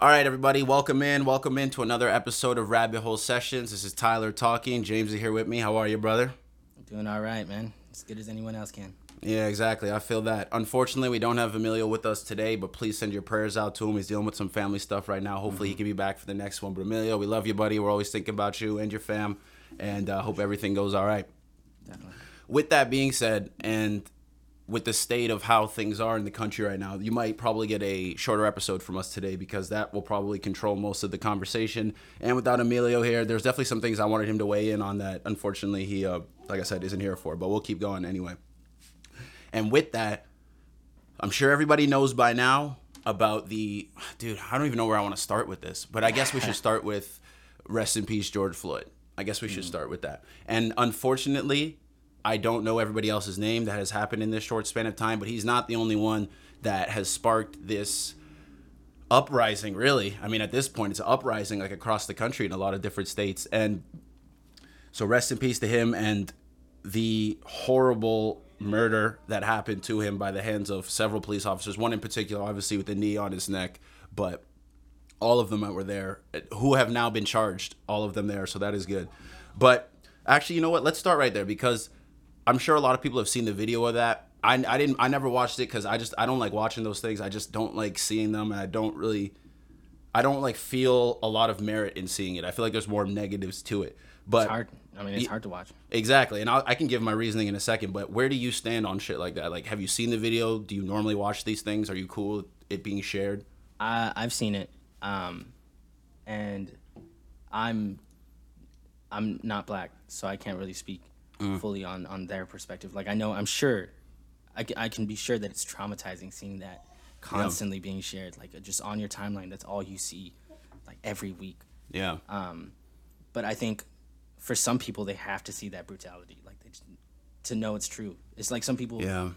All right, everybody, welcome in. Welcome in to another episode of Rabbit Hole Sessions. This is Tyler talking. James is here with me. How are you, brother? I'm doing all right, man. As good as anyone else can. Yeah, exactly. I feel that. Unfortunately, we don't have Emilio with us today, but please send your prayers out to him. He's dealing with some family stuff right now. Hopefully, he can be back for the next one. But Emilio, we love you, buddy. We're always thinking about you and your fam, and uh, hope everything goes all right. Definitely. With that being said, and with the state of how things are in the country right now, you might probably get a shorter episode from us today because that will probably control most of the conversation. And without Emilio here, there's definitely some things I wanted him to weigh in on that unfortunately he, uh, like I said, isn't here for. But we'll keep going anyway. And with that, I'm sure everybody knows by now about the dude. I don't even know where I want to start with this, but I guess we should start with rest in peace, George Floyd. I guess we should start with that. And unfortunately, I don't know everybody else's name that has happened in this short span of time, but he's not the only one that has sparked this uprising, really. I mean, at this point, it's uprising like across the country in a lot of different states. And so, rest in peace to him and the horrible murder that happened to him by the hands of several police officers. One in particular, obviously, with the knee on his neck, but all of them that were there who have now been charged, all of them there. So, that is good. But actually, you know what? Let's start right there because I'm sure a lot of people have seen the video of that. I, I didn't I never watched it because I just I don't like watching those things. I just don't like seeing them, and I don't really I don't like feel a lot of merit in seeing it. I feel like there's more negatives to it. But It's hard. I mean, it's hard to watch. exactly, and I'll, I can give my reasoning in a second. But where do you stand on shit like that? Like, have you seen the video? Do you normally watch these things? Are you cool with it being shared? I I've seen it, um, and I'm I'm not black, so I can't really speak Mm. fully on on their perspective. Like I know, I'm sure, I, I can be sure that it's traumatizing seeing that constantly being shared, like uh, just on your timeline. That's all you see, like every week. Yeah, Um, But I think for some people, they have to see that brutality, like they just, to know it's true. It's like some people, yeah,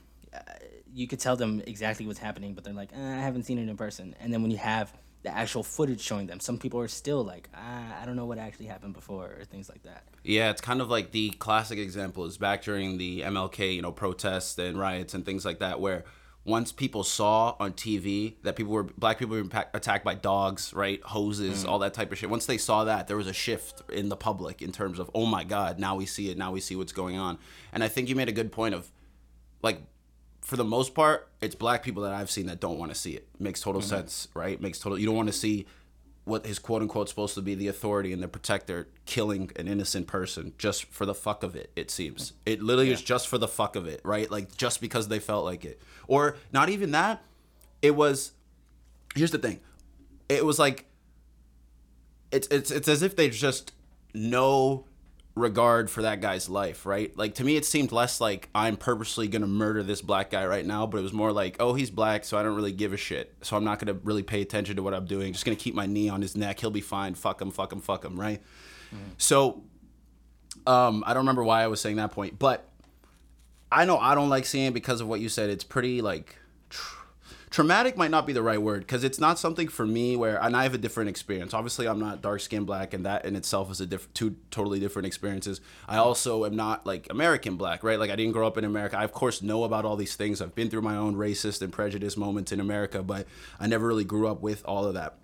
you could tell them exactly what's happening, but they're like, eh, I haven't seen it in person. And then when you have the actual footage showing them, some people are still like, ah, I don't know what actually happened before, or things like that. yeah. It's kind of like the classic example is back during the MLK, you know, protests and riots and things like that, where once people saw on TV that people were black people were attacked by dogs, right, hoses, all that type of shit. Once they saw that, there was a shift in the public in terms of, oh my god, now we see it, now we see what's going on. And I think you made a good point of, like, for the most part, it's black people that I've seen that don't want to see it. Makes total mm-hmm. sense, right? Makes total. You don't want to see what his quote unquote supposed to be the authority and the protector killing an innocent person just for the fuck of it. It seems it literally is just for the fuck of it, right? Like just because they felt like it, or not even that. It was. Here's the thing. It was like. It's it's it's as if they just no regard for that guy's life, right? Like to me, it seemed less like I'm purposely gonna murder this black guy right now, but it was more like, oh, he's black, so I don't really give a shit. So I'm not gonna really pay attention to what I'm doing. Just gonna keep my knee on his neck. He'll be fine. Fuck him. Fuck him. Fuck him. Right. So, um, I don't remember why I was saying that point, but I know I don't like seeing it because of what you said. It's pretty like traumatic might not be the right word because it's not something for me where and I have a different experience. Obviously, I'm not dark skinned black, and that in itself is a different two totally different experiences. I also am not like American black, right? Like I didn't grow up in America. I of course know about all these things. I've been through my own racist and prejudice moments in America, but I never really grew up with all of that.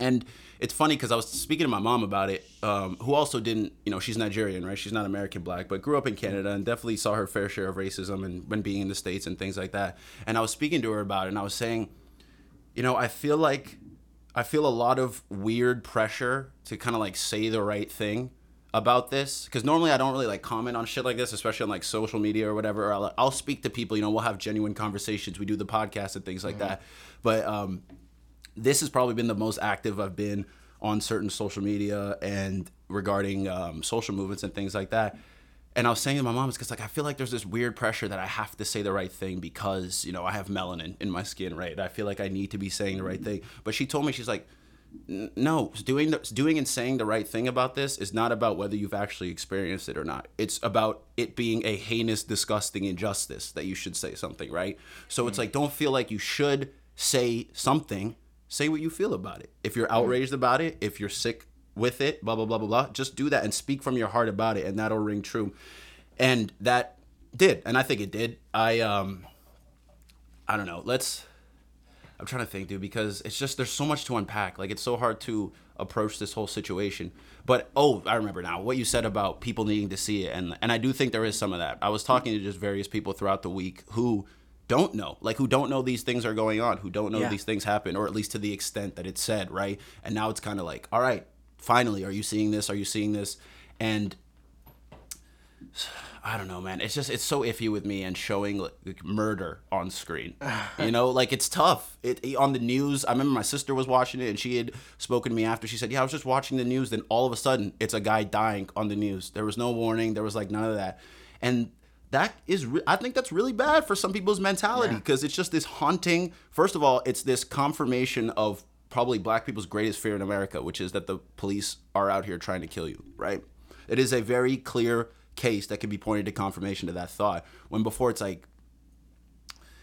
And it's funny because I was speaking to my mom about it, um, who also didn't, you know, she's Nigerian, right? She's not American black, but grew up in Canada and definitely saw her fair share of racism and when being in the States and things like that. And I was speaking to her about it and I was saying, you know, I feel like I feel a lot of weird pressure to kind of like say the right thing about this because normally I don't really like comment on shit like this, especially on like social media or whatever. Or I'll, I'll speak to people, you know, we'll have genuine conversations. We do the podcast and things like that. But um, this has probably been the most active I've been on certain social media and regarding um, social movements and things like that. And I was saying to my mom, it's because like I feel like there's this weird pressure that I have to say the right thing because you know I have melanin in my skin, right? I feel like I need to be saying the right thing. But she told me she's like, no, doing the, doing and saying the right thing about this is not about whether you've actually experienced it or not. It's about it being a heinous, disgusting injustice that you should say something, right? So it's like don't feel like you should say something. Say what you feel about it. If you're outraged about it, if you're sick with it, blah blah blah blah blah, just do that and speak from your heart about it, and that'll ring true. And that did, and I think it did. I um, I don't know. Let's I'm trying to think, dude, because it's just there's so much to unpack. Like it's so hard to approach this whole situation. But oh, I remember now what you said about people needing to see it, and and I do think there is some of that. I was talking to just various people throughout the week who don't know, like who don't know these things are going on, who don't know Yeah. these things happen, or at least to the extent that it's said, right? And now it's kind of like, all right, finally, are you seeing this? Are you seeing this? And I don't know, man. It's just it's so iffy with me and showing like, murder on screen. you know, like it's tough. It, it- on the news. I remember my sister was watching it and she had spoken to me after. She said, "Yeah, I was just watching the news. Then all of a sudden, it's a guy dying on the news. There was no warning. There was like none of that." And that is, re- I think that's really bad for some people's mentality Yeah. because it's just this haunting. First of all, it's this confirmation of probably black people's greatest fear in America, which is that the police are out here trying to kill you, right? It is a very clear case that can be pointed to confirmation to that thought. When before it's like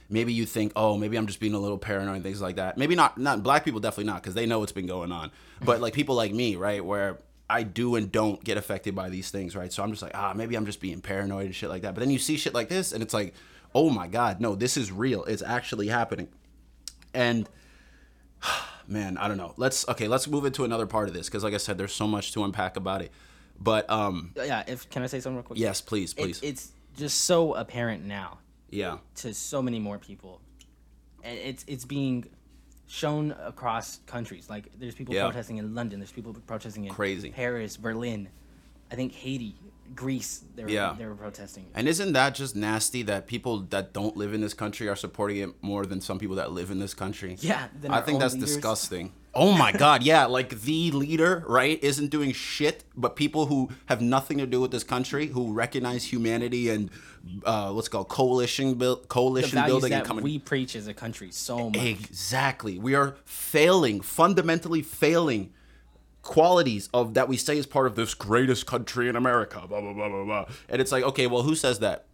maybe you think, oh, maybe I'm just being a little paranoid and things like that. Maybe not. Not black people, definitely not, because they know what's been going on. But like people like me, right, where I do and don't get affected by these things, right? So I'm just like, ah, maybe I'm just being paranoid and shit like that. But then you see shit like this, and it's like, oh my god, no, this is real. It's actually happening. And man, I don't know. Let's okay, let's move into another part of this because, like I said, there's so much to unpack about it. But um, Yeah, if can I say something real quick? yes, please, It- please, it's just so apparent now yeah, to so many more people, and it's it's being shown across countries. Like there's people Yeah. protesting in London. There's people protesting in Crazy. Paris, Berlin, I think Haiti, Greece. They were Yeah. they were protesting. And isn't that just nasty that people that don't live in this country are supporting it more than some people that live in this country? Yeah, I think that's leaders. disgusting. Oh my god, yeah, like the leader, right, isn't doing shit, but people who have nothing to do with this country, who recognize humanity and uh, called coalition build, coalition values building and that coming we preach as a country so much. Exactly. We are failing, fundamentally failing qualities of that we say is part of this greatest country in America. Blah blah blah blah blah. And it's like, okay, well, who says that?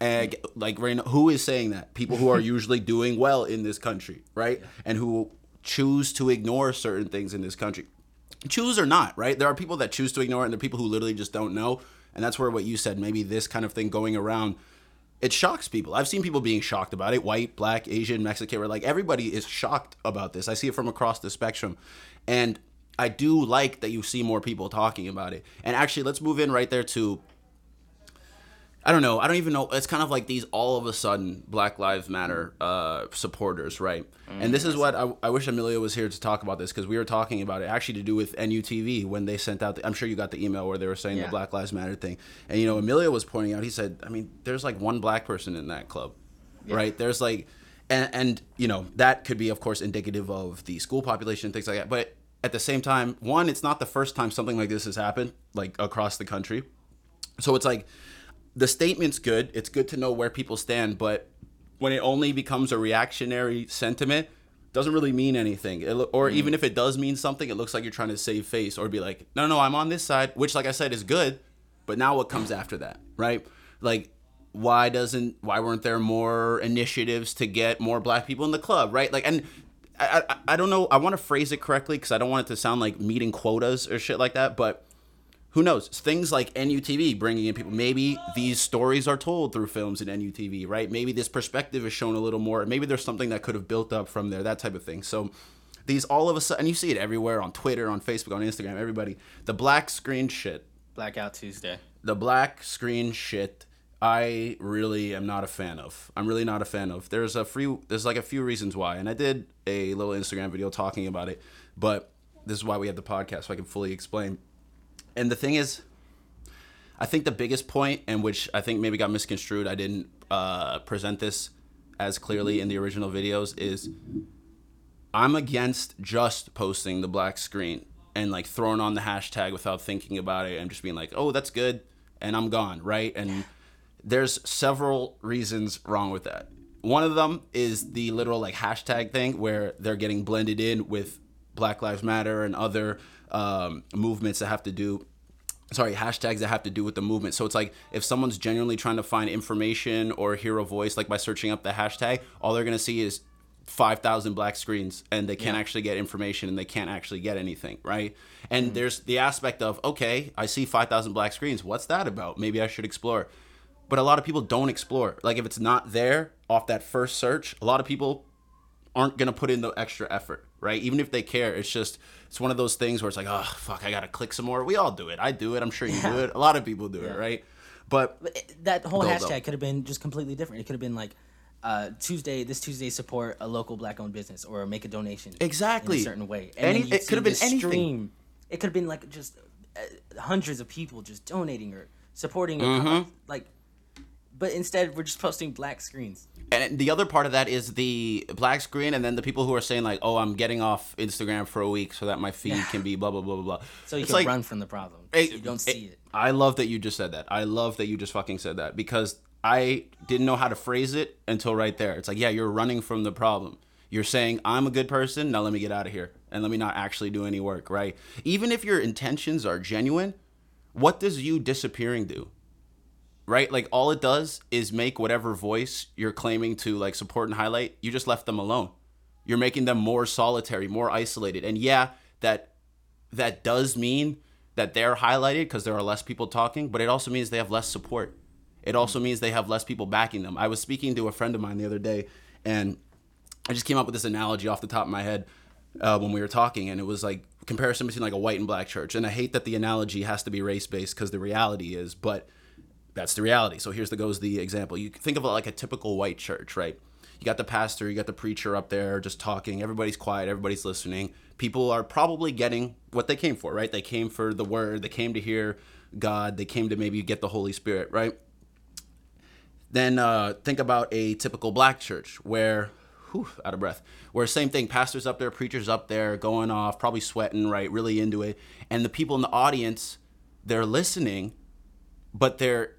And like right now, who is saying that? People who are usually doing well in this country, right? And who choose to ignore certain things in this country. Choose or not, right? There are people that choose to ignore it, and there are people who literally just don't know. And that's where what you said, maybe this kind of thing going around it shocks people. I've seen people being shocked about it. White, black, Asian, Mexican, where like everybody is shocked about this. I see it from across the spectrum. And I do like that you see more people talking about it. And actually, let's move in right there to I don't know. I don't even know. It's kind of like these all of a sudden Black Lives Matter uh, supporters, right? and this is what I, I wish Emilio was here to talk about this because we were talking about it actually to do with NUTV when they sent out. The, I'm sure you got the email where they were saying the Black Lives Matter thing, and you know Emilio was pointing out. He said, I mean, there's like one black person in that club, right? There's like, and, and you know that could be of course indicative of the school population and things like that, but at the same time, one, it's not the first time something like this has happened like across the country. So it's like the statement's good. It's good to know where people stand, but when it only becomes a reactionary sentiment, doesn't really mean anything. It, or mm. even if it does mean something, it looks like you're trying to save face or be like, no, no, I'm on this side, which, like I said, is good. But now what comes after that, right? Like, why doesn't why weren't there more initiatives to get more black people in the club, right? Like, and I I, I don't know. I want to phrase it correctly because I don't want it to sound like meeting quotas or shit like that, but who knows? Things like NUTV bringing in people. Maybe these stories are told through films in NUTV, right? Maybe this perspective is shown a little more. Maybe there's something that could have built up from there, that type of thing. So these all of a sudden, and you see it everywhere on Twitter, on Facebook, on Instagram, everybody. The black screen shit, Blackout Tuesday. the black screen shit. I really am not a fan of. I'm really not a fan of. There's a few. There's like a few reasons why, and I did a little Instagram video talking about it. But this is why we have the podcast, so I can fully explain. And the thing is, I think the biggest point, and which I think maybe got misconstrued, I didn't uh, present this as clearly in the original videos, is I'm against just posting the black screen and like throwing on the hashtag without thinking about it and just being like, oh, that's good, and I'm gone, right? And there's several reasons wrong with that. One of them is the literal like hashtag thing where they're getting blended in with Black Lives Matter and other um, movements that have to do sorry hashtags that have to do with the movement. So it's like if someone's genuinely trying to find information or hear a voice like by searching up the hashtag all they're going to see is 5000 black screens and they can't Yeah. actually get information and they can't actually get anything right? And there's the aspect of okay i see 5000 black screens. What's that about? Maybe i should explore. But a lot of people don't explore. Like if it's not there off that first search a lot of people aren't gonna put in the extra effort, right? Even if they care, it's just it's one of those things where it's like, oh fuck, I gotta click some more. We all do it. I do it. I'm sure you do it. A lot of people do it, right? But But that whole hashtag could have been just completely different. It could have been like uh, Tuesday, this Tuesday, support a local black-owned business or make a donation. Exactly. in a certain way. Any- it could have been anything. stream. It could have been like just uh, hundreds of people just donating or supporting, Mm-hmm. like. But instead, we're just posting black screens. and the other part of that is the black screen, and then the people who are saying like, "Oh, I'm getting off Instagram for a week so that my feed Yeah. can be blah blah blah blah blah." So you It's can like, run from the problem. Hey, so you don't see it. I love that you just said that. I love that you just fucking said that because I didn't know how to phrase it until right there. It's like, yeah, you're running from the problem. You're saying I'm a good person. Now let me get out of here and let me not actually do any work, right? Even if your intentions are genuine, what does you disappearing do? Right? Like all it does is make whatever voice you're claiming to like support and highlight, you just left them alone. You're making them more solitary, more isolated. And yeah, that that does mean that they're highlighted because there are less people talking, but it also means they have less support. It also means they have less people backing them. I was speaking to a friend of mine the other day, and I just came up with this analogy off the top of my head uh, when we were talking, and it was like comparison between like a white and black church. And I hate that the analogy has to be race based because the reality is, but that's the reality. So here's the goes the example. You think of it like a typical white church, right? You got the pastor, you got the preacher up there just talking. Everybody's quiet, everybody's listening. People are probably getting what they came for, right? They came for the word, they came to hear God, they came to maybe get the Holy Spirit, right? Then uh, think about a typical black church where, whew, out of breath, where same thing, pastors up there, preachers up there, going off, probably sweating, right, really into it, and the people in the audience, they're listening, but they're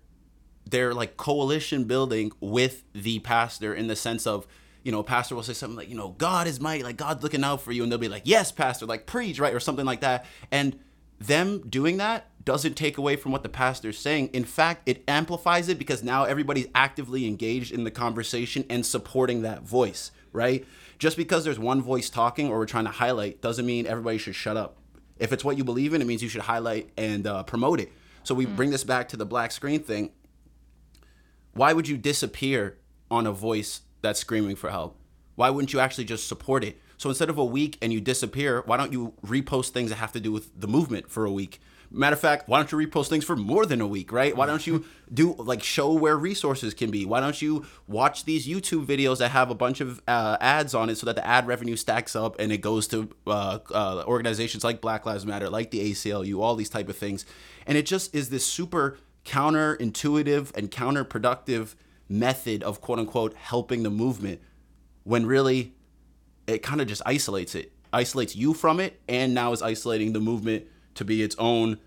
they're like coalition building with the pastor in the sense of you know a pastor will say something like you know god is mighty like god's looking out for you and they'll be like yes pastor like preach right or something like that. And them doing that doesn't take away from what the pastor's saying. In fact it amplifies it because now everybody's actively engaged in the conversation and supporting that voice right? Just because there's one voice talking or we're trying to highlight doesn't mean everybody should shut up. If it's what you believe in it means you should highlight and uh, promote it. So we bring this back to the black screen thing why would you disappear on a voice that's screaming for help? Why wouldn't you actually just support it? So instead of a week and you disappear, why don't you repost things that have to do with the movement for a week? Matter of fact, why don't you repost things for more than a week, right? Why don't you do like show where resources can be? Why don't you watch these YouTube videos that have a bunch of uh, ads on it so that the ad revenue stacks up and it goes to uh, uh, organizations like Black Lives Matter, like the ACLU, all these type of things, and it just is this super counterintuitive and counterproductive method of quote unquote helping the movement when really it kind of just isolates it isolates you from it and now is isolating the movement to be its own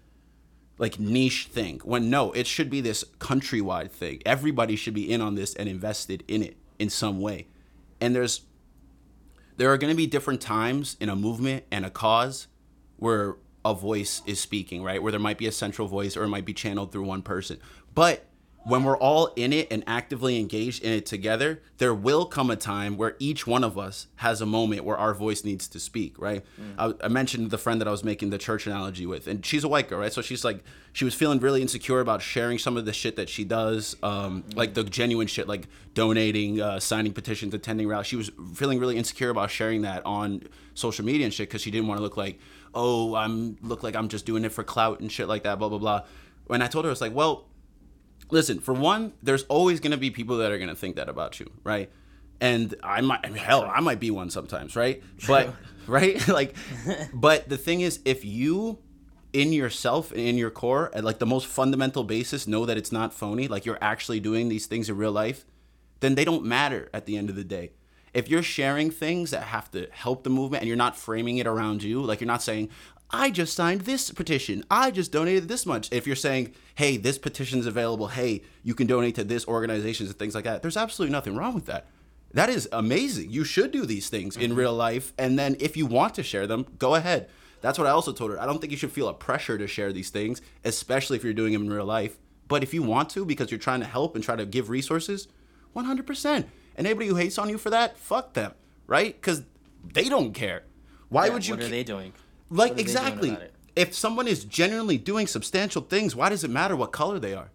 like niche thing. When no it should be this countrywide thing. Everybody should be in on this and invested in it in some way. And there's there are going to be different times in a movement and a cause where a voice is speaking, right? Where there might be a central voice or it might be channeled through one person. But when we're all in it and actively engaged in it together, there will come a time where each one of us has a moment where our voice needs to speak, right? I, I mentioned the friend that I was making the church analogy with, and she's a white girl, right? So she's like, she was feeling really insecure about sharing some of the shit that she does, um, like the genuine shit, like donating, uh, signing petitions, attending rallies. She was feeling really insecure about sharing that on social media and shit because she didn't want to look like, oh, I'm look like I'm just doing it for clout and shit like that, blah blah blah. When I told her, it's like, well, listen, for one, there's always going to be people that are going to think that about you, right? And I might, I mean, hell, I might be one sometimes, right? But, right? like, but the thing is, if you in yourself and in your core, at like the most fundamental basis, know that it's not phony, like you're actually doing these things in real life, then they don't matter at the end of the day. If you're sharing things that have to help the movement and you're not framing it around you, like you're not saying, I just signed this petition. I just donated this much. If you're saying, hey, this petition's available, hey, you can donate to this organizations and things like that, there's absolutely nothing wrong with that. That is amazing. You should do these things in mm-hmm. real life. And then if you want to share them, go ahead. That's what I also told her. I don't think you should feel a pressure to share these things, especially if you're doing them in real life. But if you want to, because you're trying to help and try to give resources, 100%. And anybody who hates on you for that, fuck them, right? Because they don't care. Why Yeah, would you? What are ca- they doing? like are doing exactly. If someone is genuinely doing substantial things, why does it matter what color they are?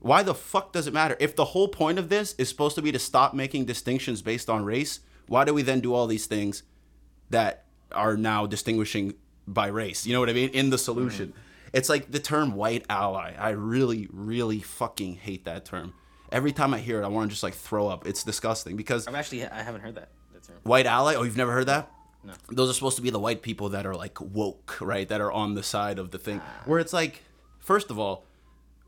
Why the fuck does it matter? If the whole point of this is supposed to be to stop making distinctions based on race, why do we then do all these things that are now distinguishing by race? You know what I mean? In the solution. Mm-hmm. It's like the term white ally. I really, really fucking hate that term. Every time I hear it, I want to just like throw up. It's disgusting because I've actually I haven't heard that. white ally. Oh, you've never heard that? No. Those are supposed to be the white people that are like woke, right? That are on the side of the thing. Ah. Where it's like, first of all,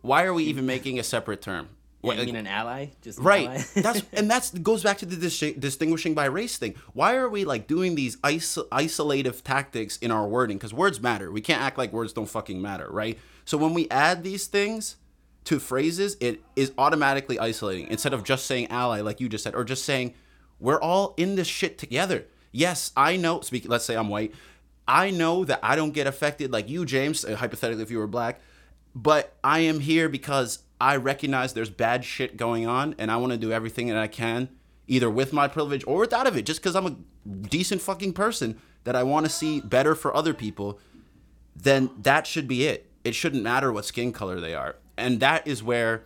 why are we even making a separate term? Yeah, What- you mean an ally? Just an right ally? that's and that's goes back to the dis- distinguishing by race thing why are we like doing these iso- isolative tactics in our wording because words matter we can't act like words don't fucking matter right so when we add these things to phrases it is automatically isolating instead of just saying ally like you just said or just saying we're all in this shit together yes i know speak let's say i'm white i know that i don't get affected like you james uh, hypothetically if you were black but I am here because I recognize there's bad shit going on and I want to do everything that I can, either with my privilege or without of it, just because I'm a decent fucking person that I want to see better for other people, then that should be it. It shouldn't matter what skin color they are. And that is where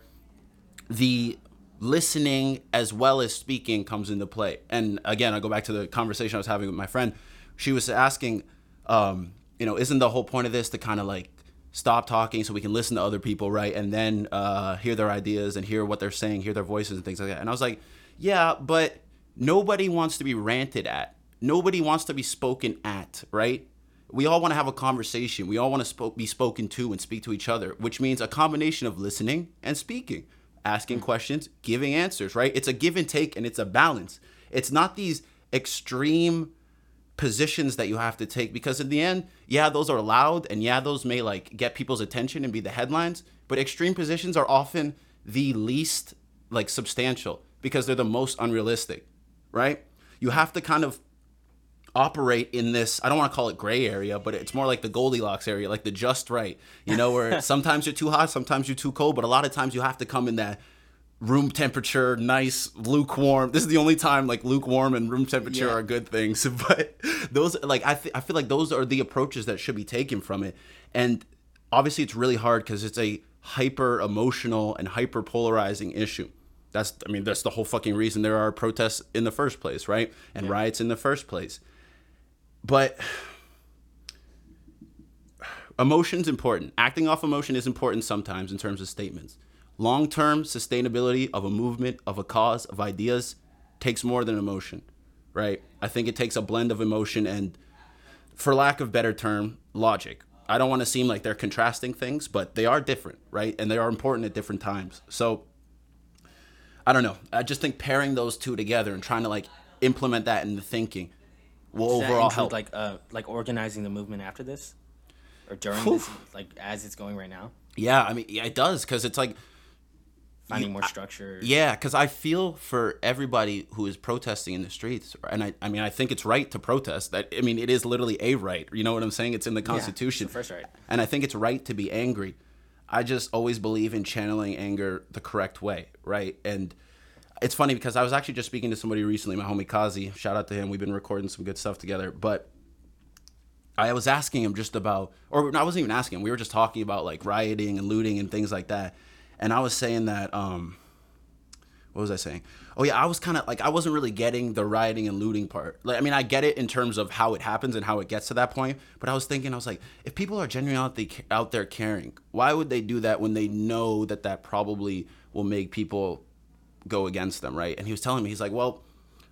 the listening as well as speaking comes into play. And again, I go back to the conversation I was having with my friend. She was asking, um, you know, isn't the whole point of this to kind of like stop talking so we can listen to other people, right? And then uh, hear their ideas and hear what they're saying, hear their voices and things like that. And I was like, yeah, but nobody wants to be ranted at. Nobody wants to be spoken at, right? We all want to have a conversation. We all want to spo- be spoken to and speak to each other, which means a combination of listening and speaking, asking questions, giving answers, right? It's a give and take and it's a balance. It's not these extreme positions that you have to take because in the end, yeah, those are loud and yeah, those may like get people's attention and be the headlines, but extreme positions are often the least like substantial because they're the most unrealistic, right? You have to kind of operate in this I don't want to call it gray area, but it's more like the Goldilocks area, like the just right. You know, where sometimes you're too hot, sometimes you're too cold, but a lot of times you have to come in that room temperature, nice, lukewarm. This is the only time like lukewarm and room temperature Yeah. are good things. But those like I th- I feel like those are the approaches that should be taken from it. And obviously it's really hard cuz it's a hyper emotional and hyper polarizing issue. That's I mean that's the whole fucking reason there are protests in the first place, right? And riots in the first place. But emotion's important. Acting off emotion is important sometimes in terms of statements. Long term sustainability of a movement, of a cause, of ideas takes more than emotion, right? I think it takes a blend of emotion and, for lack of better term, logic. I don't want to seem like they're contrasting things, but they are different, right? And they are important at different times. So, I don't know. I just think pairing those two together and trying to like implement that in the thinking will Does overall include, help. like uh like organizing the movement after this, or during Whew. this, like as it's going right now, yeah, I mean, yeah, it does because it's like finding more structure. Yeah, because I feel for everybody who is protesting in the streets, and I, I mean, I think it's right to protest. That I mean, it is literally a right. You know what I'm saying? It's in the Constitution. the first right. And I think it's right to be angry. I just always believe in channeling anger the correct way, right? And it's funny because I was actually just speaking to somebody recently, my homie Kazi. Shout out to him. We've been recording some good stuff together, but. I was asking him just about, or I wasn't even asking him. We were just talking about like rioting and looting and things like that. And I was saying that, um, what was I saying? Oh yeah, I was kind of like I wasn't really getting the rioting and looting part. Like I mean, I get it in terms of how it happens and how it gets to that point. But I was thinking, I was like, if people are genuinely out, out there caring, why would they do that when they know that that probably will make people go against them, right? And he was telling me, he's like, well,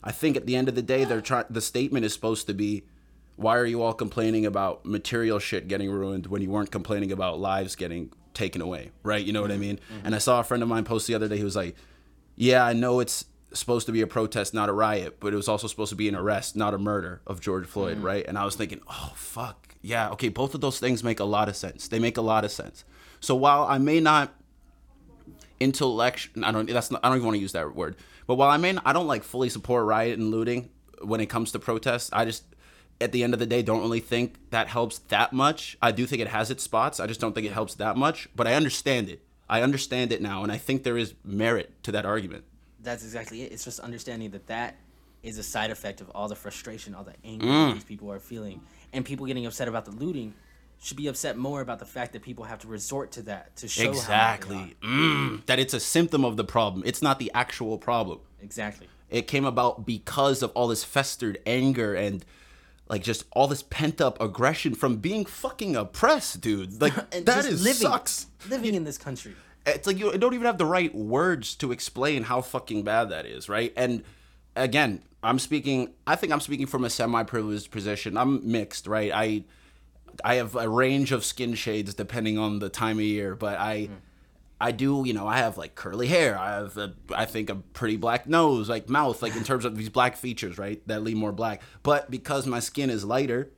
I think at the end of the day, they're trying. The statement is supposed to be, why are you all complaining about material shit getting ruined when you weren't complaining about lives getting taken away, right? You know what I mean? Mm-hmm. And I saw a friend of mine post the other day. He was like, yeah, I know it's supposed to be a protest, not a riot, but it was also supposed to be an arrest, not a murder of George Floyd, mm-hmm. right? And I was thinking, oh fuck, yeah, okay, both of those things make a lot of sense. They make a lot of sense. So while I may not intellectual, I don't that's not, I don't even want to use that word, but while I not, I don't like fully support riot and looting when it comes to protests. I just at the end of the day don't really think that helps that much. I do think it has its spots. I just don't think it helps that much, but I understand it. I understand it now, and I think there is merit to that argument. That's exactly it. It's just understanding that that is a side effect of all the frustration, all the anger Mm. these people are feeling, and people getting upset about the looting should be upset more about the fact that people have to resort to that to show Exactly. Mm, that it's a symptom of the problem. It's not the actual problem. Exactly. It came about because of all this festered anger and like just all this pent up aggression from being fucking oppressed, dude. Like that living, sucks. living in this country. It's like you don't even have the right words to explain how fucking bad that is, right? And again, I'm speaking. I think I'm speaking from a semi-privileged position. I'm mixed, right? I I have a range of skin shades depending on the time of year, but I mm. I do, you know, I have like curly hair. I have a, I think a pretty black nose, like mouth, like in terms of these black features, right? That lean more black. But because my skin is lighter,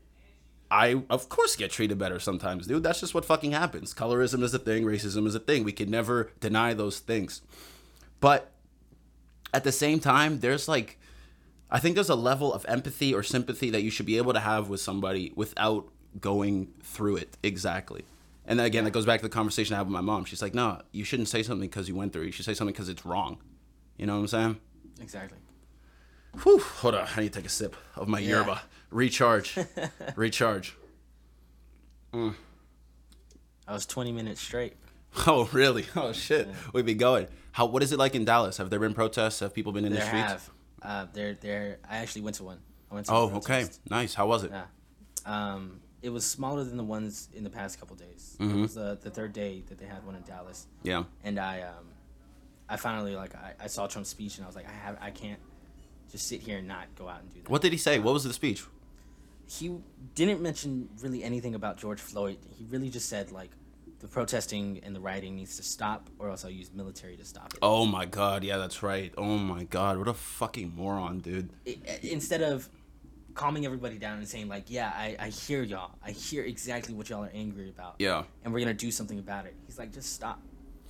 I of course get treated better sometimes, dude. That's just what fucking happens. Colorism is a thing, racism is a thing. We can never deny those things. But at the same time, there's like I think there's a level of empathy or sympathy that you should be able to have with somebody without going through it exactly. And then again, that goes back to the conversation I had with my mom. She's like, "No, you shouldn't say something because you went through. it. You should say something because it's wrong." You know what I'm saying? Exactly. Whew, hold on, I need to take a sip of my Yeah. yerba. Recharge, recharge. I was 20 minutes straight. Oh, really? Oh, shit. We'd be going. How? What is it like in Dallas? Have there been protests? Have people been in the There streets? have. Uh, there, there. I actually went to one. I went to Oh, okay. Nice. How was it? Yeah. Um, it was smaller than the ones in the past couple days. Mm-hmm. It was the, the third day that they had one in Dallas, Yeah. and I, um, I finally like I, I saw Trump's speech, and I was like, I have, I can't just sit here and not go out and do that. What did he say? What was the speech? he didn't mention really anything about George Floyd. He really just said like the protesting and the rioting needs to stop, or else I'll use military to stop it. Oh my god. Yeah, that's right. Oh my god. What a fucking moron, dude. I- instead of calming everybody down and saying like, yeah, I, I hear y'all. I hear exactly what y'all are angry about. Yeah. And we're gonna do something about it. He's like, just stop.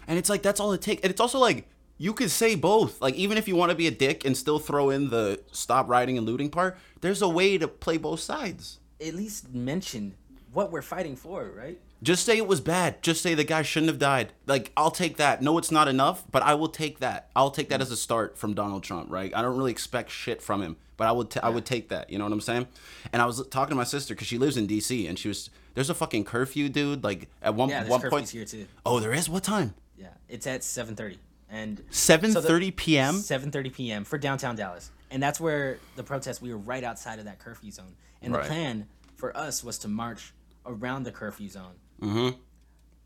And it's like that's all it takes. And it's also like you could say both. Like even if you want to be a dick and still throw in the stop rioting and looting part, there's a way to play both sides. At least mention what we're fighting for, right? Just say it was bad. Just say the guy shouldn't have died. Like I'll take that. No, it's not enough, but I will take that. I'll take that as a start from Donald Trump, right? I don't really expect shit from him, but I would t- I would take that. You know what I'm saying? And I was talking to my sister because she lives in D.C. and she was there's a fucking curfew, dude. Like at one Yeah, one point. here too. Oh, there is. What time? Yeah, it's at seven thirty and 7:30 p.m. Seven thirty p.m. for downtown Dallas, and that's where the protest. We were right outside of that curfew zone, and Right. the plan for us was to march around the curfew zone. Mm-hmm.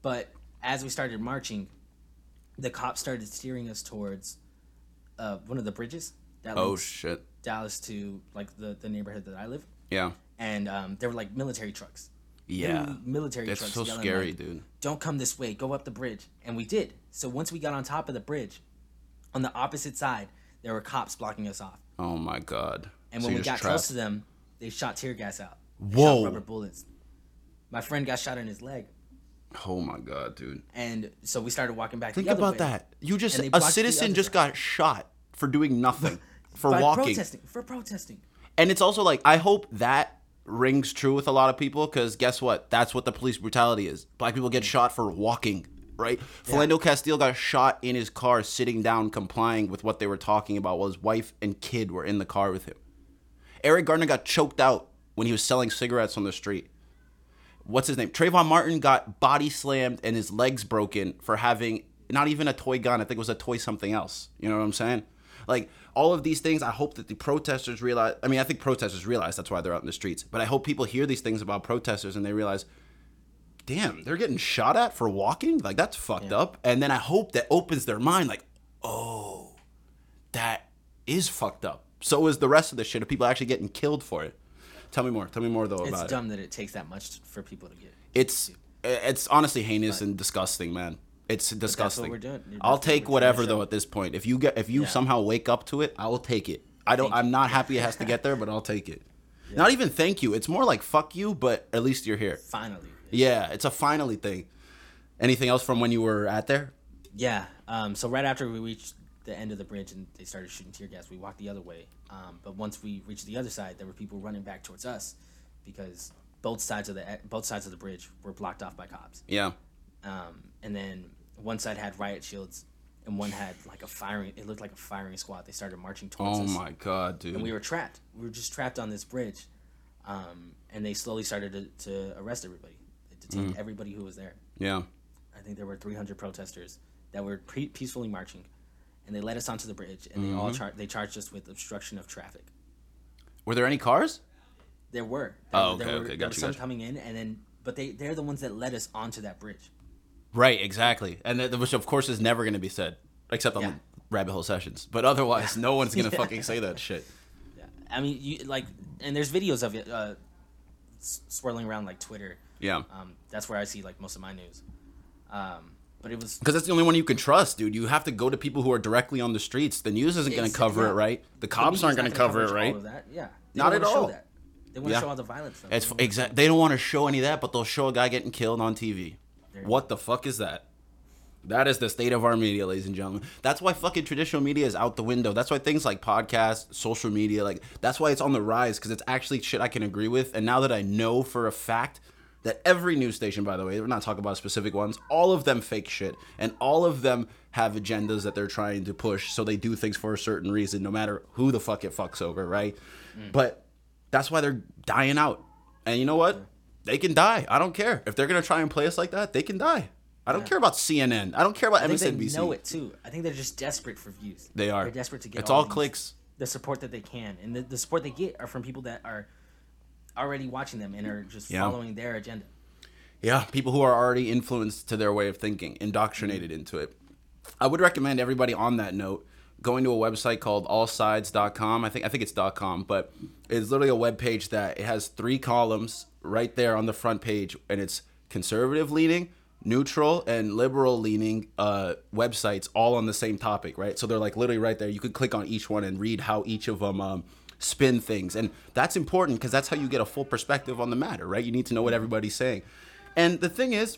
But as we started marching, the cops started steering us towards uh, one of the bridges that Oh shit. Dallas to like the, the neighborhood that I live, Yeah. and um, there were like military trucks. Yeah. Military That's trucks. so yelling, scary, like, dude. Don't come this way. Go up the bridge, and we did. So once we got on top of the bridge, on the opposite side, there were cops blocking us off. Oh my god. And So when we got just close to them, they shot tear gas out. They Whoa. Shot rubber bullets. My friend got shot in his leg, Oh my god, dude. and so we started walking back. Think the other about way that. You just a citizen just side. got shot for doing nothing, for by walking. protesting for protesting. And it's also like I hope that rings true with a lot of people because guess what? That's what the police brutality is. Black people get shot for walking, right? Philando Castile got shot in his car sitting down complying with what they were talking about while his wife and kid were in the car with him. Eric Garner got choked out when he was selling cigarettes on the street. What's his name? Trayvon Martin got body slammed and his legs broken for having not even a toy gun. I think it was a toy something else. You know what I'm saying? Like all of these things, I hope that the protesters realize. I mean, I think protesters realize that's why they're out in the streets. But I hope people hear these things about protesters and they realize, damn, they're getting shot at for walking. Like that's fucked up. And then I hope that opens their mind, like, oh, that is fucked up. So is the rest of the shit of people actually getting killed for it. Tell me more. Tell me more though It's about it. dumb that it takes that much for people to get. It's it's honestly heinous and disgusting, man. It's disgusting. What we're doing. I'll what take to whatever though at this point. If you get if you Yeah. somehow wake up to it, I will take it. I don't. Thank I'm not happy it has to get there, but I'll take it. Not even thank you. It's more like fuck you, but at least you're here. Finally. Yeah, it's a finally thing. Anything else from when you were at there? Yeah. Um, so right after we reached the end of the bridge and they started shooting tear gas, we walked the other way. Um, but once we reached the other side, there were people running back towards us because both sides of the both sides of the bridge were blocked off by cops. Yeah. Um, and then one side had riot shields, and one had like a firing. It looked like a firing squad. They started marching towards Oh us, Oh my god, dude. and we were trapped. We were just trapped on this bridge. Um, and they slowly started to, to arrest everybody, to detain everybody who was there. yeah. I think there were 300 protesters that were pre- peacefully marching, and they let us onto the bridge, and they Mm-hmm. all char- they charged us with obstruction of traffic. Were there any cars? There were. Oh, there okay, were, okay, There gotcha, were some gotcha. coming in, and then but they they're the ones that led us onto that bridge. Right, exactly. And th- which of course is never going to be said except on Yeah. rabbit hole sessions. But otherwise, no one's going to Yeah. fucking say that shit. Yeah, I mean, you like, and there's videos of it uh, swirling around like Twitter. Yeah. Um, that's where I see like most of my news. Um, but it was Because that's the only one you can trust, dude. You have to go to people who are directly on the streets. The news isn't going to cover yeah. it, right? The the cops media's aren't going to cover it, right? All of that. Yeah, They Not at all. That. They want to Yeah. show all the violence. Stuff. It's They don't wanna exact. show- They don't want to show any of that, but they'll show a guy getting killed on TV. What the fuck is that? That is the state of our media, ladies and gentlemen. That's why fucking traditional media is out the window. That's why things like podcasts, social media, like that's why it's on the rise because it's actually shit I can agree with. And now that I know for a fact that every news station, by the way, we're not talking about specific ones, all of them fake shit, and all of them have agendas that they're trying to push. So they do things for a certain reason, no matter who the fuck it fucks over, right? Mm. But that's why they're dying out. And you know what? They can die. I don't care. If they're gonna try and play us like that, they can die. I don't care about CNN. I don't care about I think they MSNBC. know it too. I think they're just desperate for views. They are. They're desperate to get. It's all all clicks. The support that they can, and the, the support they get are from people that are already watching them and are just Yeah. following their agenda. Yeah, people who are already influenced to their way of thinking, indoctrinated into it. I would recommend everybody on that note going to a website called allsides.com. I think I think it's .com, but it's literally a web page that it has three columns right there on the front page and it's conservative leaning, neutral and liberal leaning uh, websites all on the same topic, right? So they're like literally right there. You could click on each one and read how each of them um, spin things. And that's important because that's how you get a full perspective on the matter, right? You need to know what everybody's saying. And the thing is,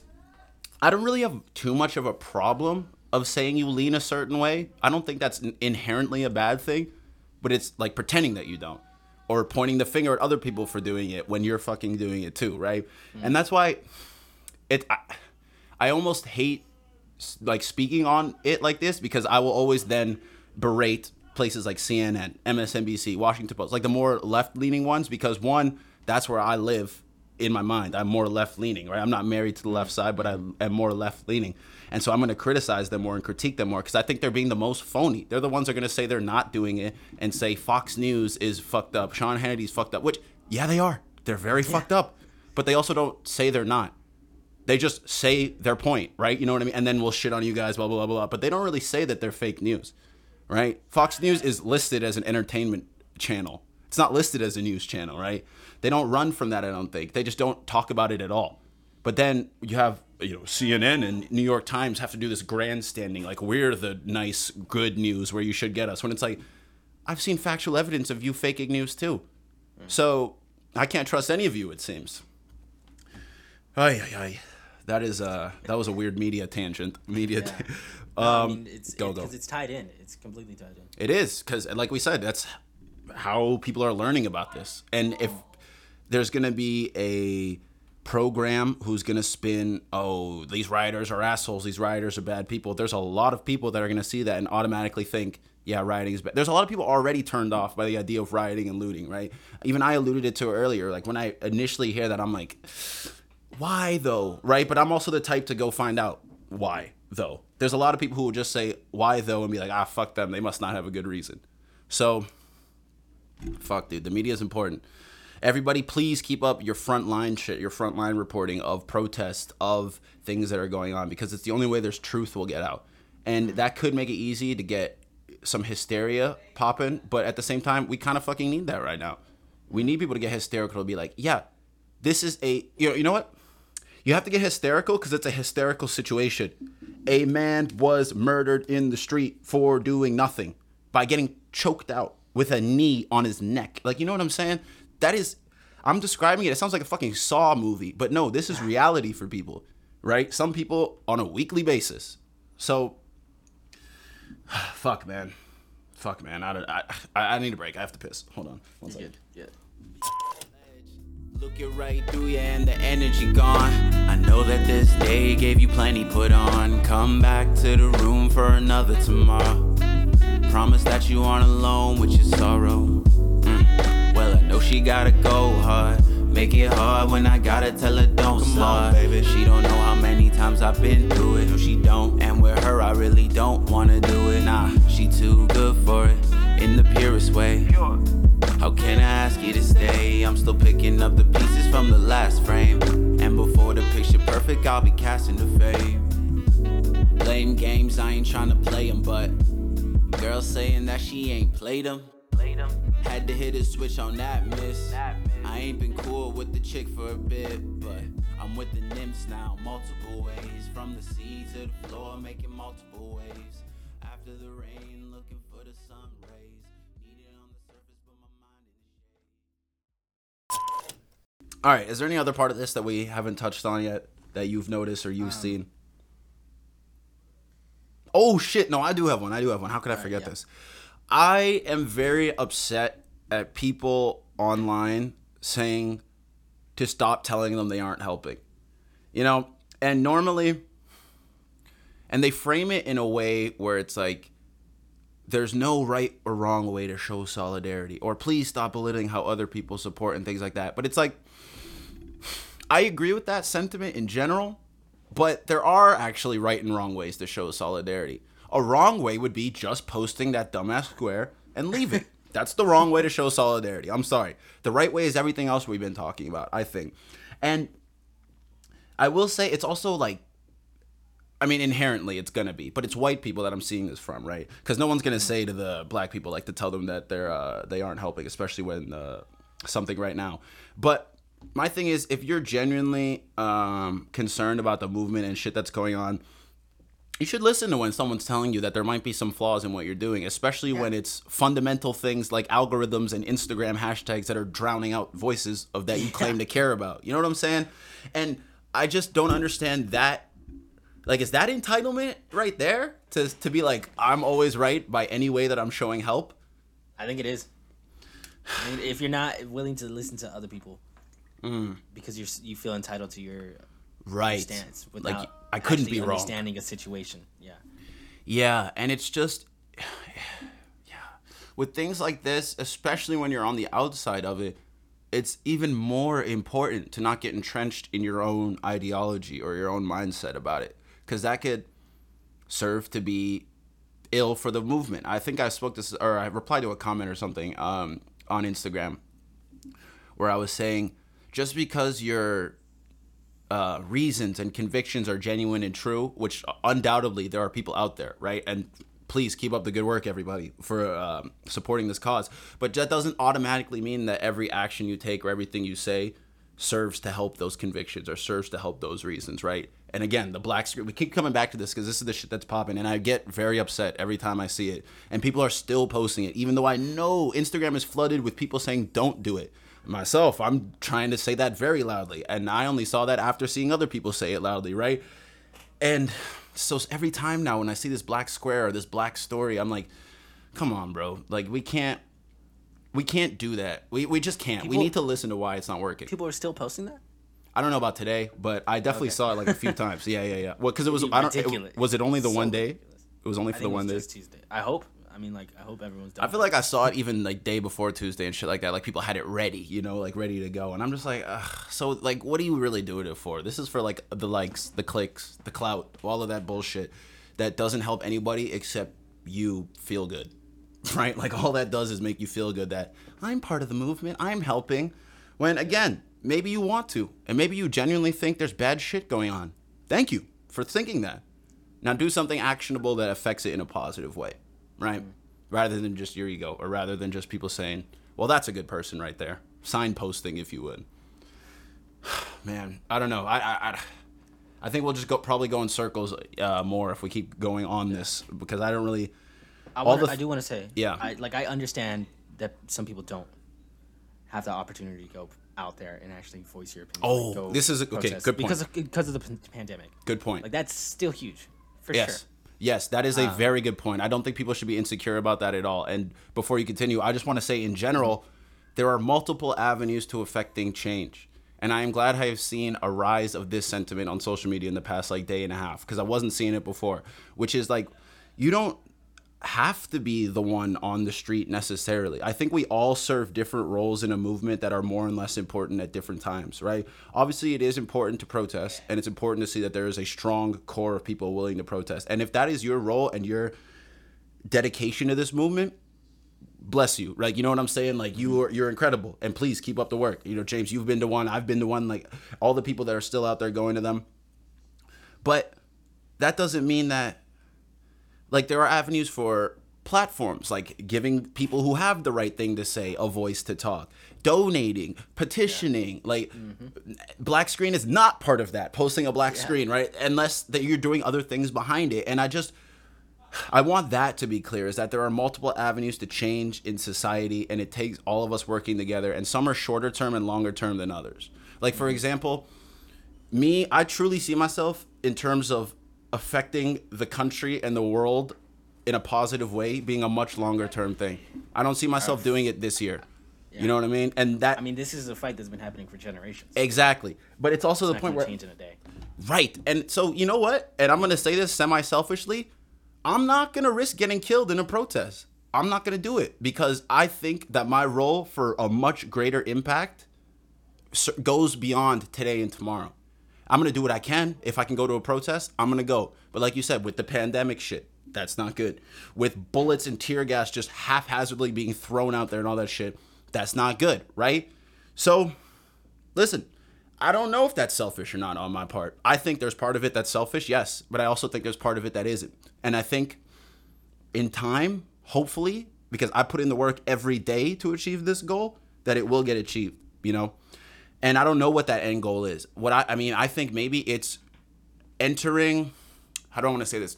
I don't really have too much of a problem of saying you lean a certain way. I don't think that's inherently a bad thing, but it's like pretending that you don't or pointing the finger at other people for doing it when you're fucking doing it too, right? Mm. And that's why it I, I almost hate like speaking on it like this because I will always then berate places like CNN, MSNBC, Washington Post, like the more left-leaning ones because one, that's where I live in my mind. I'm more left-leaning, right? I'm not married to the left side, but I am more left-leaning. And so I'm going to criticize them more and critique them more because I think they're being the most phony. They're the ones that are going to say they're not doing it and say Fox News is fucked up, Sean Hannity's fucked up, which yeah, they are. They're very fucked up. But they also don't say they're not they just say their point, right? You know what I mean? And then we'll shit on you guys, blah, blah, blah, blah. But they don't really say that they're fake news, right? Fox News is listed as an entertainment channel. It's not listed as a news channel, right? They don't run from that, I don't think. They just don't talk about it at all. But then you have, you know, CNN and New York Times have to do this grandstanding, like we're the nice, good news where you should get us. When it's like, I've seen factual evidence of you faking news too. So I can't trust any of you, it seems. Ay, ay, ay. That is uh that was a weird media tangent. Media. Yeah. ta- No, I um, mean, it's go, because go. it's tied in. It's completely tied in. It is because, like we said, that's how people are learning about this. And if there's gonna be a program who's gonna spin, oh, these rioters are assholes, these rioters are bad people. There's a lot of people that are gonna see that and automatically think, yeah, rioting is bad. There's a lot of people already turned off by the idea of rioting and looting, right? Even I alluded it to earlier. Like when I initially hear that, I'm like, why though right? But i'm also the type to go find out why though. There's a lot of people who will just say why though and be like ah fuck them. They must not have a good reason. So fuck dude. The media is important. Everybody please keep up your frontline shit your frontline reporting of protest of things that are going on because it's the only way there's truth will get out. And that could make it easy to get some hysteria popping but at the same time we kind of fucking need that right now. We need people to get hysterical to be like yeah this is a you know you know what you have to get hysterical because it's a hysterical situation. A man was murdered in the street for doing nothing by getting choked out with a knee on his neck. Like, you know what I'm saying? That is, I'm describing it. It sounds like a fucking Saw movie, but no, this is reality for people, right? Some people on a weekly basis. So, fuck, man. Fuck, man. I, don't, I, I, I need a break. I have to piss. Hold on. One second. Looking right through you and the energy gone. I know that this day gave you plenty put on. Come back to the room for another tomorrow. Promise that you aren't alone with your sorrow. Mm. Well, I know she gotta go hard, Make it hard when I gotta tell her don't Come start. On, baby. She don't know how many times I've been through it. No, she don't. And with her, I really don't wanna do it. Nah, she too good for it in the purest way. How can I ask you to stay? I'm still picking up the pieces from the last frame. And before the picture perfect, I'll be casting the fame. Lame games, I ain't trying to play them, but girl saying that she ain't played them. Had to hit a switch on that miss. I ain't been cool with the chick for a bit, but I'm with the nymphs now, multiple ways. From the sea to the floor, making multiple waves. After the rain, All right, is there any other part of this that we haven't touched on yet that you've noticed or you've um, seen? Oh shit! No, I do have one. I do have one. How could I forget right, yeah. this? I am very upset at people online saying to stop telling them they aren't helping. You know, and normally, and they frame it in a way where it's like, there's no right or wrong way to show solidarity, or please stop belittling how other people support and things like that. But it's like, I agree with that sentiment in general, but there are actually right and wrong ways to show solidarity. A wrong way would be just posting that dumbass square and leaving. That's the wrong way to show solidarity. I'm sorry. The right way is everything else we've been talking about, I think. And I will say it's also like I mean, inherently it's gonna be, but it's white people that I'm seeing this from, right? Because no one's gonna say to the black people like to tell them that they're uh, they aren't helping, especially when uh, something right now. But my thing is, if you're genuinely um, concerned about the movement and shit that's going on, you should listen to when someone's telling you that there might be some flaws in what you're doing, especially yeah. when it's fundamental things like algorithms and Instagram hashtags that are drowning out voices of that you claim to care about. You know what I'm saying? And I just don't understand that. Like, is that entitlement right there to to be like I'm always right by any way that I'm showing help? I think it is. I mean, if you're not willing to listen to other people mm. because you you feel entitled to your right stance without like I couldn't be wrong. Understanding a situation, yeah. Yeah, and it's just yeah. With things like this, especially when you're on the outside of it, it's even more important to not get entrenched in your own ideology or your own mindset about it because that could serve to be ill for the movement. I think I spoke this or I replied to a comment or something um, on Instagram where I was saying just because your uh, reasons and convictions are genuine and true, which undoubtedly there are people out there, right? And please keep up the good work, everybody, for um, supporting this cause. But that doesn't automatically mean that every action you take or everything you say serves to help those convictions or serves to help those reasons, right? And again, the black screen, we keep coming back to this because this is the shit that's popping. And I get very upset every time I see it. And people are still posting it, even though I know Instagram is flooded with people saying, don't do it myself, I'm trying to say that very loudly. And I only saw that after seeing other people say it loudly, right? And so every time now when I see this black square or this black story, I'm like, come on, bro. Like we can't we can't do that. We we just can't. People, we need to listen to why it's not working. People are still posting that? I don't know about today, but I definitely okay. saw it like a few times. Yeah, yeah, yeah. Well, because it was I don't. It, was it only the so one day? Ridiculous. It was only for the one day. Tuesday. I hope. I mean, like, I hope everyone's done. I feel like I saw it even like day before Tuesday and shit like that. Like people had it ready, you know, like ready to go, and I'm just like, Ugh. so like, what are you really doing it for? This is for like the likes, the clicks, the clout, all of that bullshit that doesn't help anybody except you feel good, right? Like all that does is make you feel good that I'm part of the movement, I'm helping. When again, maybe you want to, and maybe you genuinely think there's bad shit going on. Thank you for thinking that. Now do something actionable that affects it in a positive way right? Mm-hmm. Rather than just your ego, or rather than just people saying, "Well, that's a good person right there." Signposting, if you would. Man, I don't know. I, I, I think we'll just go probably go in circles uh, more if we keep going on this because I don't really. I, wanna, th- I do want to say, yeah, I, like I understand that some people don't have the opportunity to go out there and actually voice your opinion. Oh, like this is a, okay. Good point. Because of, because of the p- pandemic. Good point. Like that's still huge, for yes. sure. Yes, that is a um, very good point. I don't think people should be insecure about that at all. And before you continue, I just want to say in general, there are multiple avenues to affecting change. And I am glad I have seen a rise of this sentiment on social media in the past like day and a half because I wasn't seeing it before, which is like you don't have to be the one on the street necessarily. I think we all serve different roles in a movement that are more and less important at different times, right? Obviously, it is important to protest, and it's important to see that there is a strong core of people willing to protest. And if that is your role and your dedication to this movement, bless you. Like, you know what I'm saying? Like, you are you're incredible, and please keep up the work. You know, James, you've been to one, I've been to one. Like, all the people that are still out there going to them, but that doesn't mean that like there are avenues for platforms like giving people who have the right thing to say a voice to talk donating petitioning yeah. like mm-hmm. black screen is not part of that posting a black yeah. screen right unless that you're doing other things behind it and i just i want that to be clear is that there are multiple avenues to change in society and it takes all of us working together and some are shorter term and longer term than others like for mm-hmm. example me i truly see myself in terms of affecting the country and the world in a positive way being a much longer term thing. I don't see myself doing it this year. Yeah. You know what I mean? And that I mean, this is a fight that's been happening for generations. Exactly. But it's also it's the point where change in a day. Right. And so, you know what? And I'm going to say this semi-selfishly, I'm not going to risk getting killed in a protest. I'm not going to do it because I think that my role for a much greater impact goes beyond today and tomorrow. I'm gonna do what I can. If I can go to a protest, I'm gonna go. But like you said, with the pandemic shit, that's not good. With bullets and tear gas just haphazardly being thrown out there and all that shit, that's not good, right? So, listen, I don't know if that's selfish or not on my part. I think there's part of it that's selfish, yes, but I also think there's part of it that isn't. And I think in time, hopefully, because I put in the work every day to achieve this goal, that it will get achieved, you know? And I don't know what that end goal is. What I I mean, I think maybe it's entering. How do I want to say this?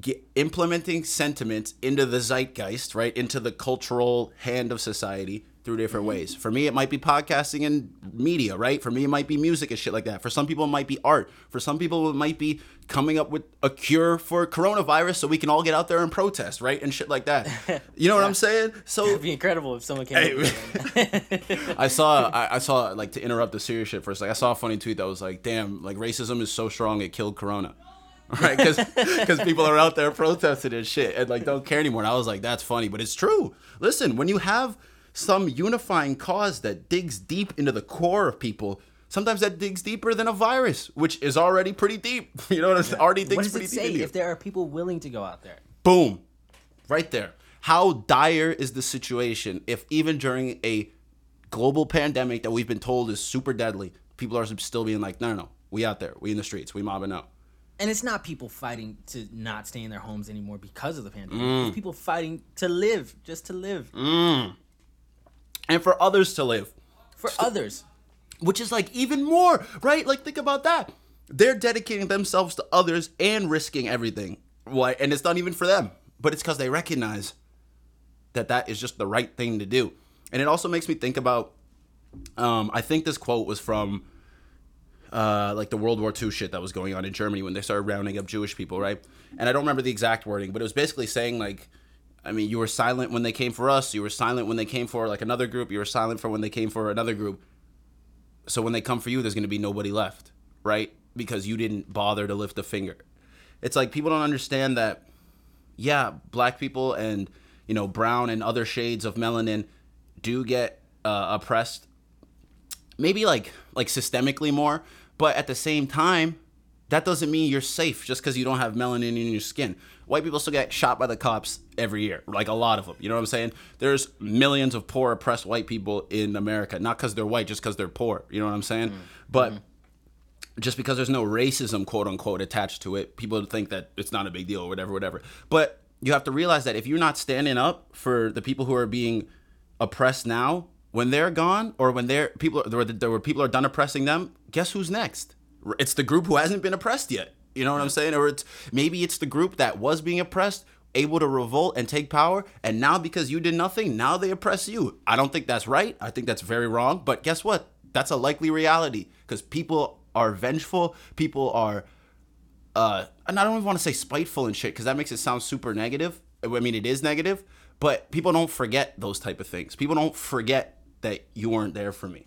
Get, implementing sentiments into the zeitgeist, right, into the cultural hand of society through different ways. For me, it might be podcasting and media, right? For me, it might be music and shit like that. For some people, it might be art. For some people, it might be coming up with a cure for coronavirus so we can all get out there and protest, right? And shit like that. You know yeah. what I'm saying? So it'd be incredible if someone came. Hey, I saw, I, I, saw, like to interrupt the serious shit first. Like I saw a funny tweet that was like, "Damn, like racism is so strong it killed Corona." right? Because because people are out there protesting and shit and like don't care anymore. And I was like, that's funny, but it's true. Listen, when you have some unifying cause that digs deep into the core of people. Sometimes that digs deeper than a virus, which is already pretty deep. You know, it's yeah. already digs what does pretty it say deep. If there are people willing to go out there, boom, right there. How dire is the situation if even during a global pandemic that we've been told is super deadly, people are still being like, no, no, no, we out there, we in the streets, we mobbing out. And it's not people fighting to not stay in their homes anymore because of the pandemic. Mm. It's people fighting to live, just to live. Mm and for others to live. For so, others. Which is like even more, right? Like think about that. They're dedicating themselves to others and risking everything. Why? And it's not even for them, but it's because they recognize that that is just the right thing to do. And it also makes me think about. Um, I think this quote was from uh, like the World War II shit that was going on in Germany when they started rounding up Jewish people, right? And I don't remember the exact wording, but it was basically saying like I mean, you were silent when they came for us. You were silent when they came for like another group. You were silent for when they came for another group. So when they come for you, there's going to be nobody left, right? Because you didn't bother to lift a finger. It's like people don't understand that. Yeah, black people and you know brown and other shades of melanin do get uh, oppressed. Maybe like like systemically more, but at the same time, that doesn't mean you're safe just because you don't have melanin in your skin. White people still get shot by the cops every year, like a lot of them. You know what I'm saying? There's millions of poor, oppressed white people in America, not because they're white, just because they're poor. You know what I'm saying? Mm-hmm. But just because there's no racism, quote unquote, attached to it, people think that it's not a big deal or whatever, whatever. But you have to realize that if you're not standing up for the people who are being oppressed now, when they're gone or when they're people, there were people are done oppressing them, guess who's next? It's the group who hasn't been oppressed yet. You know what I'm saying? Or it's maybe it's the group that was being oppressed, able to revolt and take power, and now because you did nothing, now they oppress you. I don't think that's right. I think that's very wrong. But guess what? That's a likely reality because people are vengeful. People are, uh, and I don't even want to say spiteful and shit because that makes it sound super negative. I mean, it is negative, but people don't forget those type of things. People don't forget that you weren't there for me.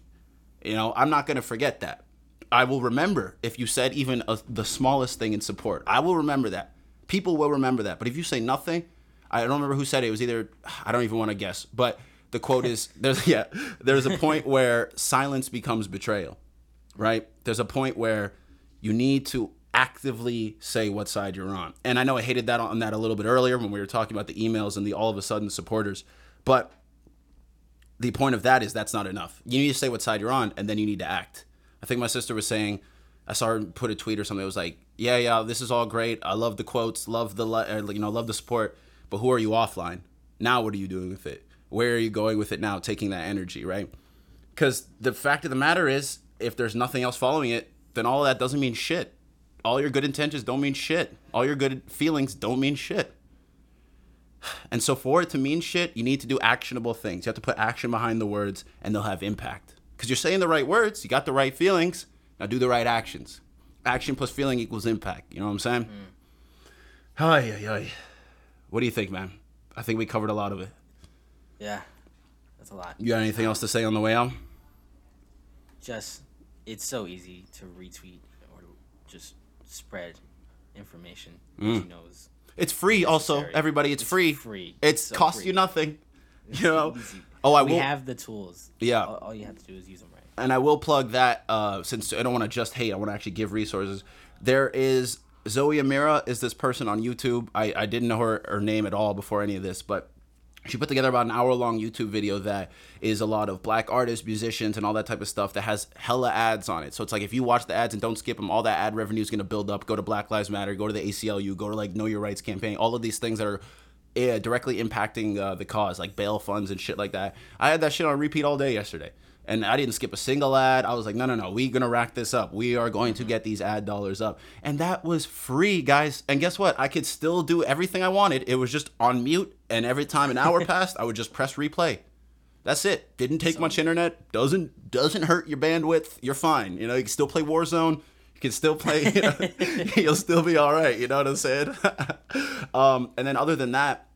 You know, I'm not gonna forget that. I will remember if you said even a, the smallest thing in support. I will remember that. People will remember that. But if you say nothing, I don't remember who said it. It was either I don't even want to guess, but the quote is there's yeah there's a point where silence becomes betrayal, right? There's a point where you need to actively say what side you're on. And I know I hated that on that a little bit earlier when we were talking about the emails and the all of a sudden supporters, but the point of that is that's not enough. You need to say what side you're on, and then you need to act. I think my sister was saying, I saw her put a tweet or something. It was like, yeah, yeah, this is all great. I love the quotes, love the uh, you know, love the support. But who are you offline? Now, what are you doing with it? Where are you going with it now? Taking that energy, right? Because the fact of the matter is, if there's nothing else following it, then all that doesn't mean shit. All your good intentions don't mean shit. All your good feelings don't mean shit. And so for it to mean shit, you need to do actionable things. You have to put action behind the words and they'll have impact. Because you're saying the right words, you got the right feelings, now do the right actions. Action plus feeling equals impact. You know what I'm saying? Mm. Ay, ay, ay. What do you think, man? I think we covered a lot of it. Yeah, that's a lot. You got anything else to say on the way out? Just, it's so easy to retweet or just spread information mm. knows it's free. Also, everybody, it's, it's free. Free. It's so costs free. you nothing. You know. Oh, I we will. have the tools. Yeah. All, all, you have to do is use them right. And I will plug that uh, since I don't want to just hate. I want to actually give resources. There is Zoe Amira is this person on YouTube. I, I didn't know her, her name at all before any of this, but she put together about an hour long YouTube video that is a lot of black artists, musicians, and all that type of stuff that has hella ads on it. So it's like if you watch the ads and don't skip them, all that ad revenue is going to build up. Go to Black Lives Matter, go to the ACLU, go to like Know Your Rights campaign, all of these things that are yeah, directly impacting uh, the cause, like bail funds and shit like that. I had that shit on repeat all day yesterday and I didn't skip a single ad. I was like, no, no, no, we're gonna rack this up. We are going to get these ad dollars up, and that was free, guys. And guess what? I could still do everything I wanted. It was just on mute, and every time an hour passed, I would just press replay. That's it. Didn't take much internet. Doesn't doesn't hurt your bandwidth. You're fine. You know, you can still play Warzone. You can still play. You know, you'll still be all right. You know what I'm saying? um, and then other than that,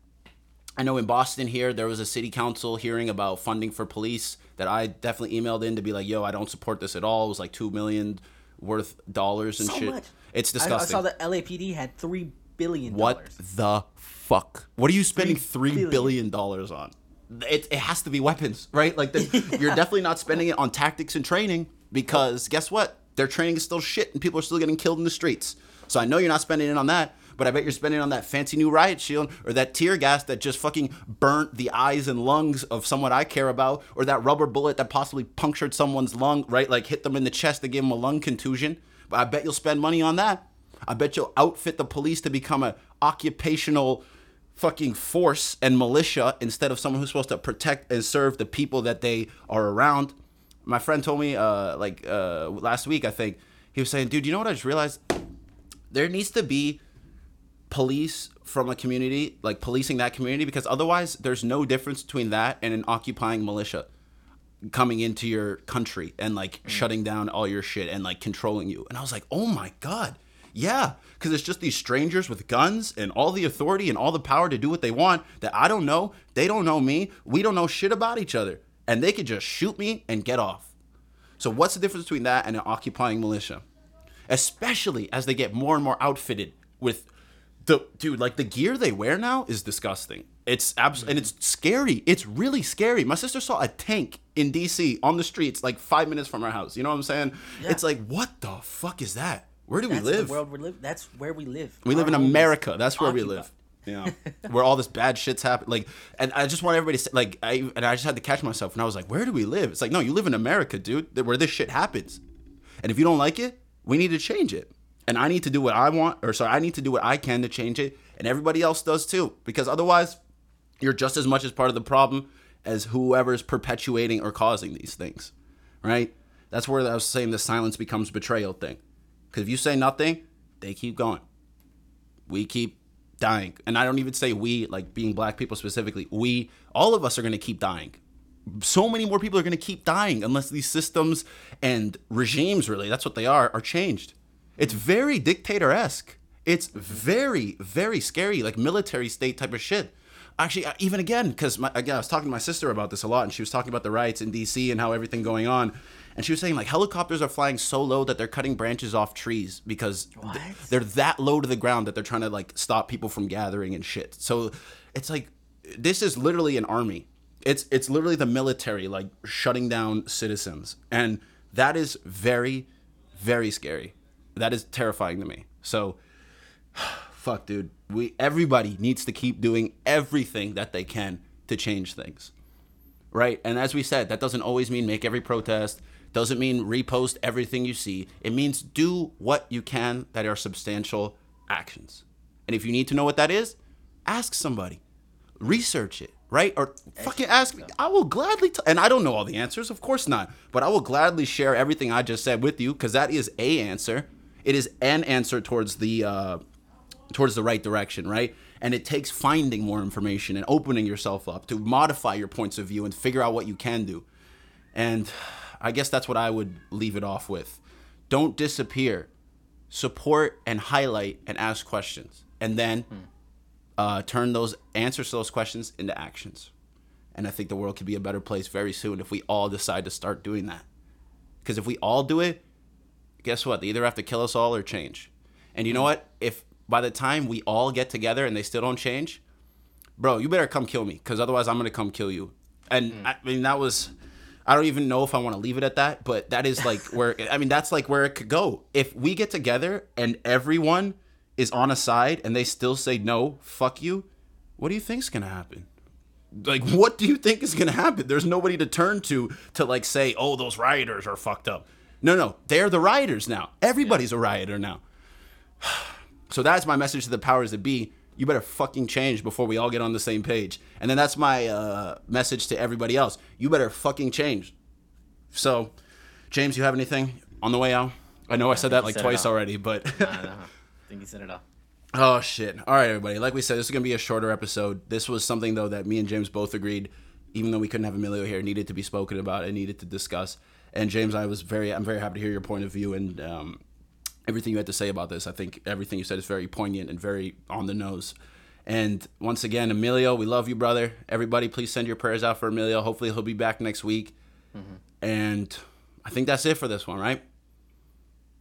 I know in Boston here there was a city council hearing about funding for police that I definitely emailed in to be like, yo, I don't support this at all. It was like two million worth dollars and so shit. Much. It's disgusting. I, I, saw that LAPD had three billion. What the fuck? What are you spending three, three billion dollars on? It, it has to be weapons, right? Like the, you're definitely not spending it on tactics and training because guess what? Their training is still shit and people are still getting killed in the streets. So I know you're not spending it on that but I bet you're spending on that fancy new riot shield or that tear gas that just fucking burnt the eyes and lungs of someone I care about, or that rubber bullet that possibly punctured someone's lung, right? Like hit them in the chest to give them a lung contusion. But I bet you'll spend money on that. I bet you'll outfit the police to become a occupational fucking force and militia instead of someone who's supposed to protect and serve the people that they are around. My friend told me, uh, like uh, last week, I think he was saying, "Dude, you know what I just realized? There needs to be police from a community, like policing that community, because otherwise there's no difference between that and an occupying militia coming into your country and like mm. shutting down all your shit and like controlling you. And I was like, oh my God. Yeah, because it's just these strangers with guns and all the authority and all the power to do what they want that I don't know. They don't know me. We don't know shit about each other. And they could just shoot me and get off. So, what's the difference between that and an occupying militia? Especially as they get more and more outfitted with the dude like the gear they wear now is disgusting. It's absolutely and it's scary. It's really scary. My sister saw a tank in dc on the streets like five minutes from our house. You know what i'm saying? Yeah. it's like what the fuck is that? Where do that's we live? the world we live that's where we live. We our live in america. That's where occupied. we live yeah. Where all this bad shit's happen like and i just want everybody to like i and i just had to catch myself and i was like where do we live? It's like no you live in america dude where this shit happens. And if you don't like it we need to change it. And I need to do what I want, or sorry, I need to do what I can to change it, and everybody else does too, because otherwise, you're just as much as part of the problem as whoever's perpetuating or causing these things, right? That's where I was saying the silence becomes betrayal thing, because if you say nothing, they keep going. We keep dying, and I don't even say we, like being black people specifically. We, all of us, are going to keep dying so many more people are going to keep dying unless these systems and regimes really that's what they are are changed it's very dictator esque. It's very, very scary, like military state type of shit. Actually uh, even again because again I was talking to my sister about this a lot, and she was talking about the riots in D.C. and how everything going on, and she was saying like helicopters are flying so low that they're cutting branches off trees because th- they're that low to the ground that they're trying to like stop people from gathering and shit. So it's like this is literally an army. It's it's literally the military like shutting down citizens, and that is very, very scary. That is terrifying to me. So fuck, dude. We everybody needs to keep doing everything that they can to change things. Right? And as we said, that doesn't always mean make every protest, doesn't mean repost everything you see. It means do what you can that are substantial actions. And if you need to know what that is, ask somebody. Research it, right? Or fucking ask me. I will gladly t- and I don't know all the answers, of course not, but I will gladly share everything I just said with you cuz that is a answer. It is an answer towards the uh towards the right direction, right? And it takes finding more information and opening yourself up to modify your points of view and figure out what you can do. And I guess that's what I would leave it off with. Don't disappear. Support and highlight and ask questions. And then uh, turn those answers to those questions into actions. And I think the world could be a better place very soon if we all decide to start doing that. Because if we all do it, guess what? They either have to kill us all or change. And you know what? If by the time we all get together and they still don't change, bro, you better come kill me because otherwise I'm gonna come kill you. And mm. I mean that was, I don't even know if I want to leave it at that, but that is like where I mean that's like where it could go. If we get together and everyone is on a side and they still say no, fuck you, what do you think's gonna happen? Like what do you think is gonna happen? There's nobody to turn to to like say, oh, those rioters are fucked up. No, no, they're the rioters now. Everybody's a rioter now. So that's my message to the powers that be. You better fucking change before we all get on the same page. And then that's my uh, message to everybody else. You better fucking change. So, James, you have anything on the way out? I know I said that like said twice already, but I. I think you said it all. oh shit. All right, everybody. Like we said, this is gonna be a shorter episode. This was something though that me and James both agreed, even though we couldn't have Emilio here, needed to be spoken about and needed to discuss. And James, I was very, I'm very happy to hear your point of view and um, everything you had to say about this. I think everything you said is very poignant and very on the nose. And once again, Emilio, we love you, brother. Everybody, please send your prayers out for Emilio. Hopefully, he'll be back next week. Mm-hmm. And I think that's it for this one, right?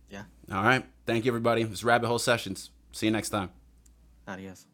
Yeah. All right. Thank you, everybody. It's Rabbit Hole Sessions. See you next time. Adios.